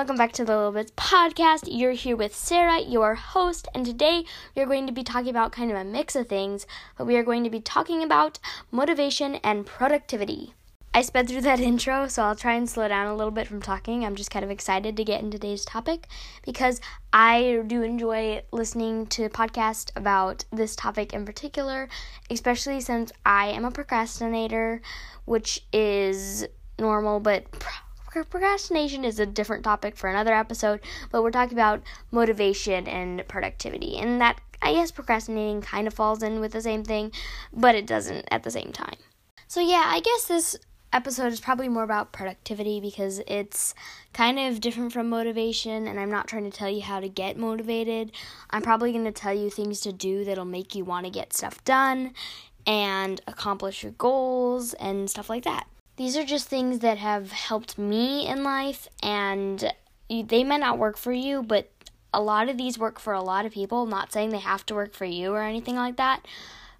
welcome back to the Little Bits podcast. You're here with Sarah, your host, and today we are going to be talking about kind of a mix of things, but we are going to be talking about motivation and productivity. I sped through that intro, so I'll try and slow down a little bit from talking. I'm just kind of excited to get into today's topic because I do enjoy listening to podcasts about this topic in particular, especially since I am a procrastinator, which is normal, but procrastination is a different topic for another episode, but we're talking about motivation and productivity. And that, I guess, procrastinating kind of falls in with the same thing, but it doesn't at the same time. So, yeah, I guess this episode is probably more about productivity because it's kind of different from motivation, and I'm not trying to tell you how to get motivated. I'm probably going to tell you things to do that'll make you want to get stuff done and accomplish your goals and stuff like that. These are just things that have helped me in life, and they might not work for you, but a lot of these work for a lot of people. Not saying they have to work for you or anything like that,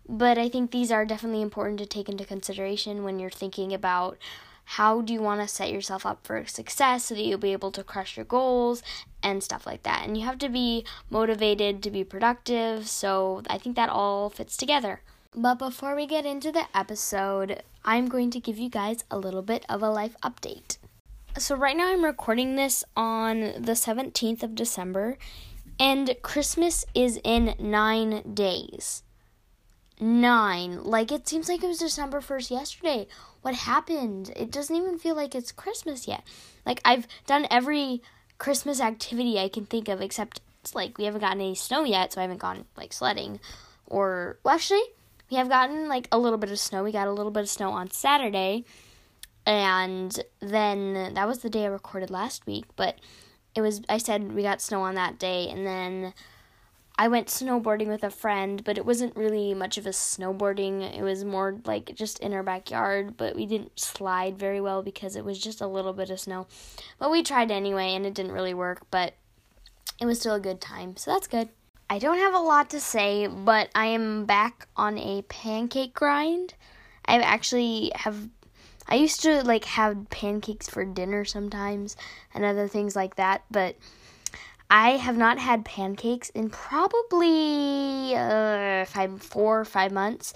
but I think these are definitely important to take into consideration when you're thinking about how do you want to set yourself up for success so that you'll be able to crush your goals and stuff like that. And you have to be motivated to be productive, so I think that all fits together. But before we get into the episode, I'm going to give you guys a little bit of a life update. So, right now, I'm recording this on the 17th of December, and Christmas is in nine days. Nine. Like, it seems like it was December 1st yesterday. What happened? It doesn't even feel like it's Christmas yet. Like, I've done every Christmas activity I can think of, except, it's like, we haven't gotten any snow yet, so I haven't gone, like, sledding. Or, well, actually, we have gotten like a little bit of snow. We got a little bit of snow on Saturday, and then that was the day I recorded last week. But it was I said we got snow on that day, and then I went snowboarding with a friend, but it wasn't really much of a snowboarding. It was more like just in our backyard, but we didn't slide very well because it was just a little bit of snow. But we tried anyway, and it didn't really work, but it was still a good time, so that's good. I don't have a lot to say, but I am back on a pancake grind. I actually have I used to like have pancakes for dinner sometimes and other things like that, but I have not had pancakes in probably uh, five, four or five months.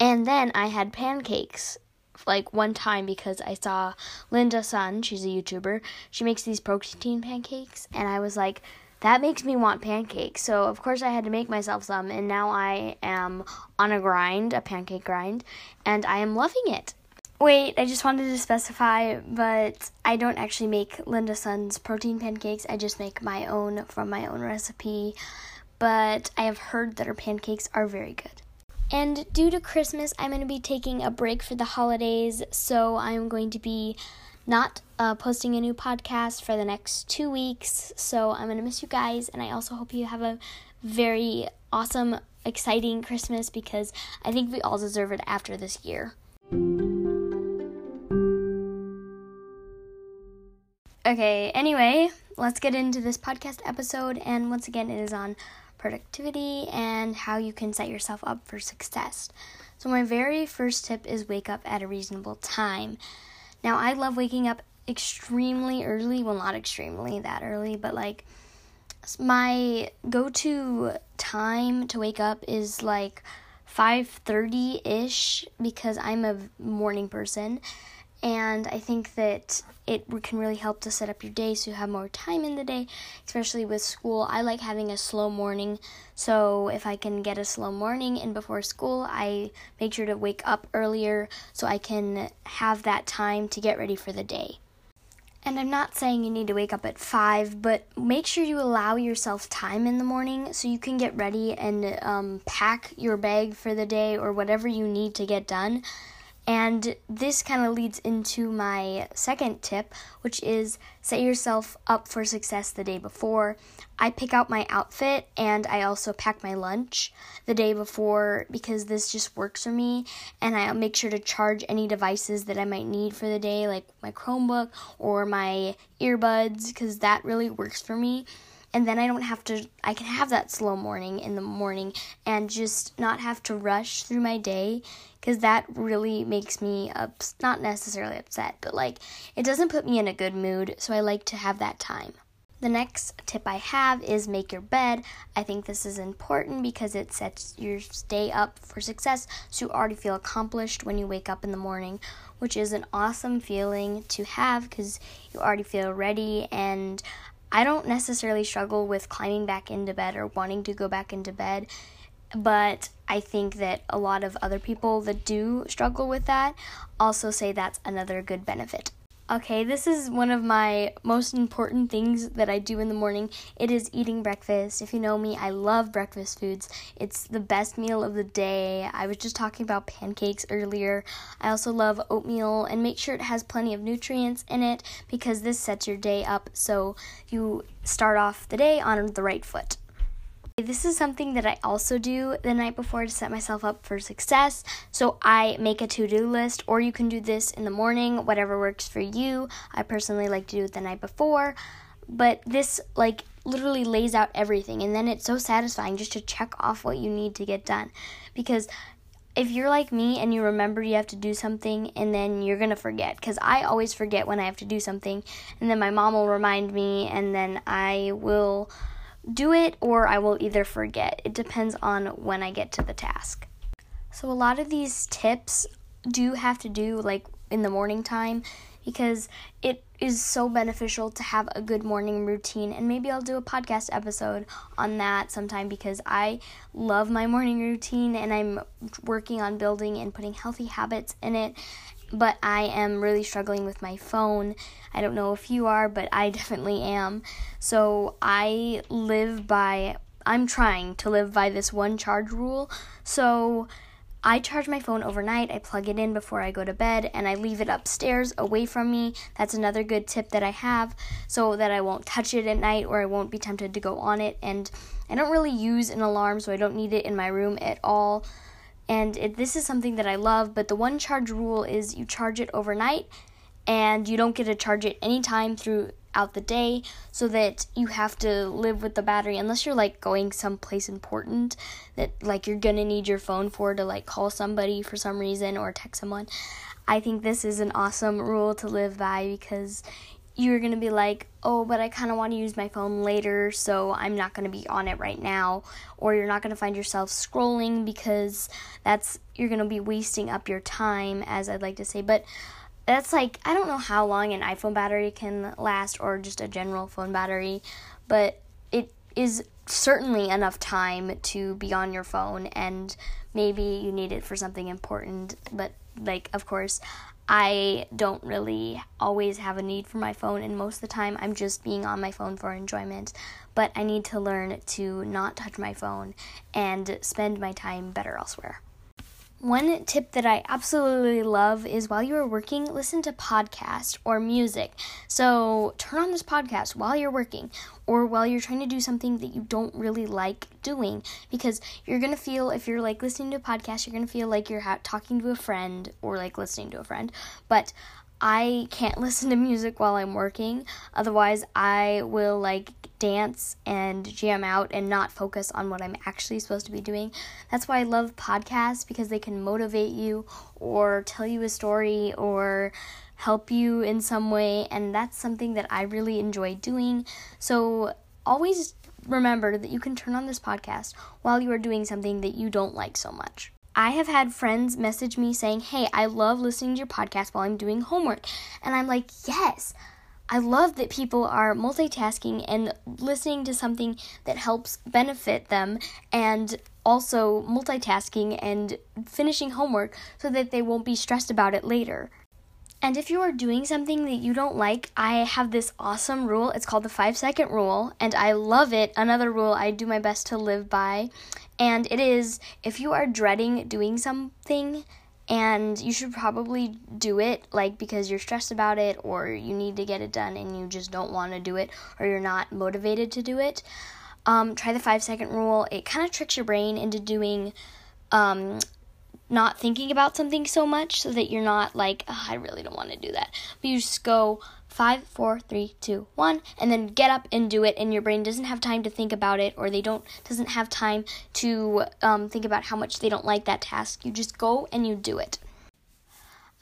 And then I had pancakes like one time because I saw Linda Sun, she's a YouTuber, she makes these protein pancakes, and I was like, that makes me want pancakes. So, of course, I had to make myself some, and now I am on a grind, a pancake grind, and I am loving it. Wait, I just wanted to specify, but I don't actually make Linda Sun's protein pancakes. I just make my own from my own recipe. But I have heard that her pancakes are very good. And due to Christmas, I'm going to be taking a break for the holidays, so I'm going to be not uh, posting a new podcast for the next two weeks. So I'm going to miss you guys. And I also hope you have a very awesome, exciting Christmas because I think we all deserve it after this year. Okay, anyway, let's get into this podcast episode. And once again, it is on productivity and how you can set yourself up for success. So, my very first tip is wake up at a reasonable time. Now, I love waking up extremely early. Well, not extremely that early, but like my go-to time to wake up is like 5:30ish because I'm a morning person and I think that it can really help to set up your day so you have more time in the day, especially with school. I like having a slow morning, so if I can get a slow morning in before school, I make sure to wake up earlier so I can have that time to get ready for the day. And I'm not saying you need to wake up at 5, but make sure you allow yourself time in the morning so you can get ready and um, pack your bag for the day or whatever you need to get done and this kind of leads into my second tip, which is set yourself up for success the day before. I pick out my outfit and I also pack my lunch the day before because this just works for me. And I make sure to charge any devices that I might need for the day, like my Chromebook or my earbuds, because that really works for me and then I don't have to I can have that slow morning in the morning and just not have to rush through my day cuz that really makes me ups- not necessarily upset but like it doesn't put me in a good mood so I like to have that time. The next tip I have is make your bed. I think this is important because it sets your day up for success so you already feel accomplished when you wake up in the morning, which is an awesome feeling to have because you already feel ready. And I don't necessarily struggle with climbing back into bed or wanting to go back into bed, but I think that a lot of other people that do struggle with that also say that's another good benefit. Okay, this is one of my most important things that I do in the morning. It is eating breakfast. If you know me, I love breakfast foods. It's the best meal of the day. I was just talking about pancakes earlier. I also love oatmeal and make sure it has plenty of nutrients in it because this sets your day up so you start off the day on the right foot. This is something that I also do the night before to set myself up for success. So I make a to do list, or you can do this in the morning, whatever works for you. I personally like to do it the night before, but this, like, literally lays out everything, and then it's so satisfying just to check off what you need to get done. Because if you're like me and you remember you have to do something and then you're to forget cuz I always forget when I have to do something and then my mom will remind me and then I will do it or I will either forget. It depends on when I get to the task. So, a lot of these tips do have to do like in the morning time because it is so beneficial to have a good morning routine. And maybe I'll do a podcast episode on that sometime because I love my morning routine and I'm working on building and putting healthy habits in it but I am really struggling with my phone. I don't know if you are, but I definitely am. So I live by, I'm trying to live by this one charge rule. So I charge my phone overnight, I plug it in before I go to bed, and I leave it upstairs away from me. That's another good tip that I have so that I won't touch it at night or I won't be tempted to go on it. And I don't really use an alarm, so I don't need it in my room at all and it, this is something that I love. But the one charge rule is you charge it overnight, and you don't get to charge it anytime throughout the day, so that you have to live with the battery unless you're like going someplace important that like you're gonna need your phone for to like call somebody for some reason or text someone. I think this is an awesome rule to live by because you're going to be like, oh, but I kind of want to use my phone later, so I'm not going to be on it right now. Or you're not going to find yourself scrolling because that's, you're going to be wasting up your time, as I'd like to say. But that's like, I don't know how long an iPhone battery can last or just a general phone battery, but it is certainly enough time to be on your phone and maybe you need it for something important but like of course I don't really always have a need for my phone, and most of the time I'm just being on my phone for enjoyment. But I need to learn to not touch my phone and spend my time better elsewhere. One tip that I absolutely love is while you are working, listen to podcasts or music. So turn on this podcast while you're working or while you're trying to do something that you don't really like doing because you're going to feel, if you're like listening to a podcast, you're going to feel like you're ha- talking to a friend or like listening to a friend. But I can't listen to music while I'm working. Otherwise, I will like dance and jam out and not focus on what I'm actually supposed to be doing. That's why I love podcasts because they can motivate you or tell you a story or help you in some way. And that's something that I really enjoy doing. So always remember that you can turn on this podcast while you are doing something that you don't like so much. I have had friends message me saying, Hey, I love listening to your podcast while I'm doing homework. And I'm like, Yes, I love that people are multitasking and listening to something that helps benefit them and also multitasking and finishing homework so that they won't be stressed about it later. And if you are doing something that you don't like, I have this awesome rule. It's called the five second rule, and I love it. Another rule I do my best to live by. And it is if you are dreading doing something, and you should probably do it like because you're stressed about it or you need to get it done and you just don't want to do it or you're not motivated to do it um, try the five second rule it kind of tricks your brain into doing um, not thinking about something so much so that you're not like, oh, I really don't want to do that. But you just go five, four, three, two, one, and then get up and do it. And your brain doesn't have time to think about it, or they don't doesn't have time to um, think about how much they don't like that task. You just go and you do it.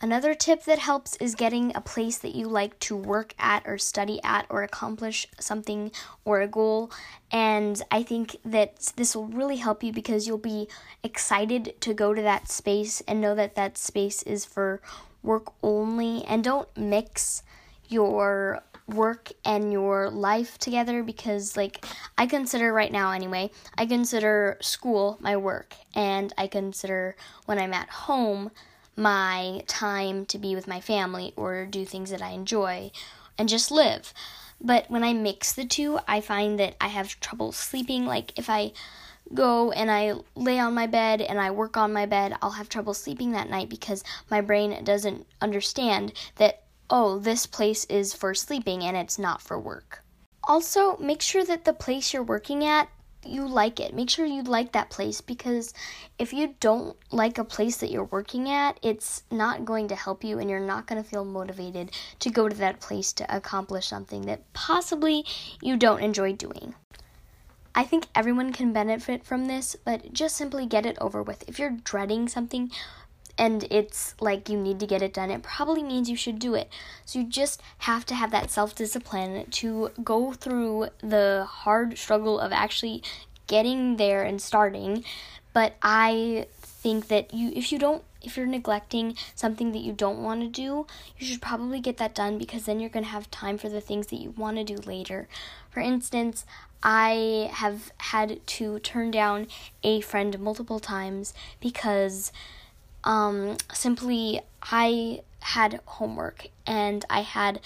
Another tip that helps is getting a place that you like to work at or study at or accomplish something or a goal. And I think that this will really help you because you'll be excited to go to that space and know that that space is for work only. And don't mix your work and your life together because like I consider right now anyway, I consider school my work and I consider when I'm at home my time to be with my family or do things that I enjoy and just live. But when I mix the two, I find that I have trouble sleeping. Like if I go and I lay on my bed and I work on my bed, I'll have trouble sleeping that night because my brain doesn't understand that, oh, this place is for sleeping and it's not for work. Also, make sure that the place you're working at you like it. Make sure you like that place because if you don't like a place that you're working at, it's not going to help you and you're not going to feel motivated to go to that place to accomplish something that possibly you don't enjoy doing. I think everyone can benefit from this, but just simply get it over with. If you're dreading something, and it's like you need to get it done, it probably means you should do it. So you just have to have that self discipline to go through the hard struggle of actually getting there and starting. But I think that you if you don't if you're neglecting something that you don't want to do, you should probably get that done because then you're going to have time for the things that you want to do later. For instance, I have had to turn down a friend multiple times because um, simply I had homework and I had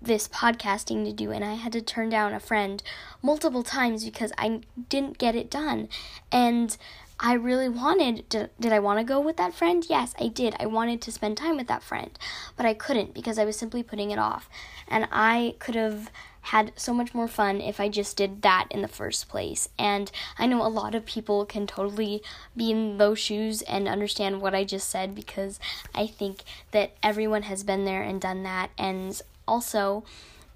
this podcasting to do and I had to turn down a friend multiple times because I didn't get it done. And I really wanted to, did I want to go with that friend? Yes, I did. I wanted to spend time with that friend, but I couldn't because I was simply putting it off. And I could have had so much more fun if I just did that in the first place. And I know a lot of people can totally be in those shoes and understand what I just said because I think that everyone has been there and done that. And also,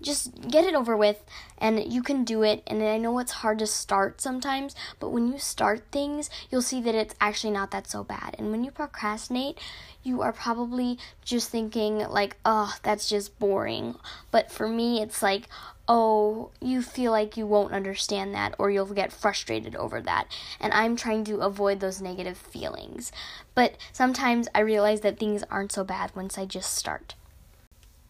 just get it over with and you can do it and i know it's hard to start sometimes but when you start things you'll see that it's actually not that so bad. And when you procrastinate you are probably just thinking like oh that's just boring. But for me it's like oh you feel like you won't understand that or you'll get frustrated over that. And i'm trying to avoid those negative feelings. But sometimes i realize that things aren't so bad once i just start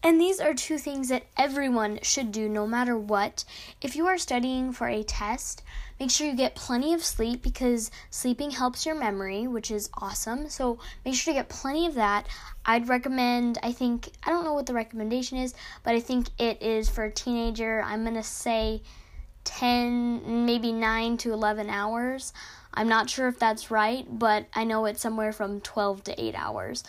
and these are two things that everyone should do no matter what. If you are studying for a test, make sure you get plenty of sleep because sleeping helps your memory, which is awesome. So make sure to get plenty of that. I'd recommend, I think, I don't know what the recommendation is, but I think it is for a teenager. I'm going to say 10, maybe 9 to 11 hours. I'm not sure if that's right, but I know it's somewhere from 12 to 8 hours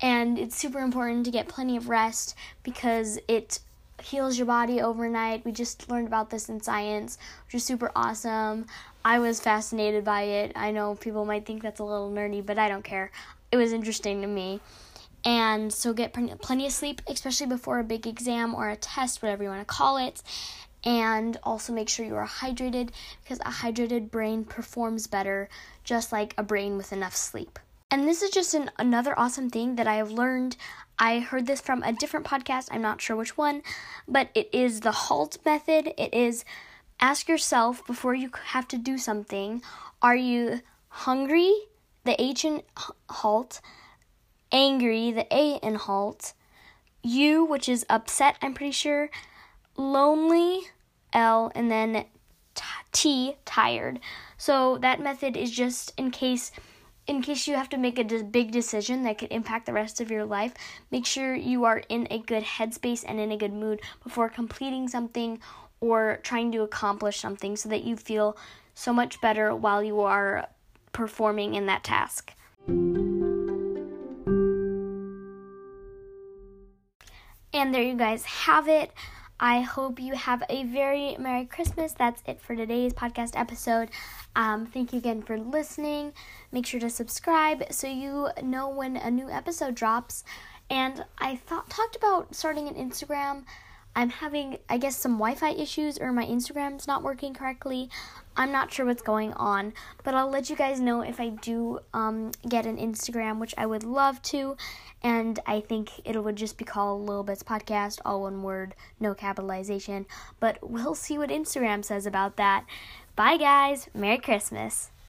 and it's super important to get plenty of rest because it heals your body overnight. We just learned about this in science, which is super awesome. I was fascinated by it. I know people might think that's a little nerdy, but I don't care. It was interesting to me. And so get plenty of sleep, especially before a big exam or a test, whatever you want to call it. And also make sure you are hydrated because a hydrated brain performs better, just like a brain with enough sleep. And this is just an, another awesome thing that I have learned. I heard this from a different podcast, I'm not sure which one, but it is the HALT method. It is ask yourself before you have to do something are you hungry, the H in HALT, angry, the A in HALT, U, which is upset, I'm pretty sure, lonely, L, and then T, tired. So that method is just in case in case you have to make a big decision that could impact the rest of your life, make sure you are in a good headspace and in a good mood before completing something or trying to accomplish something so that you feel so much better while you are performing in that task. And there you guys have it. I hope you have a very Merry Christmas. That's it for today's podcast episode. Um, thank you again for listening. Make sure to subscribe so you know when a new episode drops. And I thought talked about starting an Instagram. I'm having, I guess, some Wi Fi issues or my Instagram's not working correctly. I'm not sure what's going on, but I'll let you guys know if I do um, get an Instagram, which I would love to. And I think it would just be called Little Bits Podcast, all one word, no capitalization. But we'll see what Instagram says about that. Bye, guys. Merry Christmas.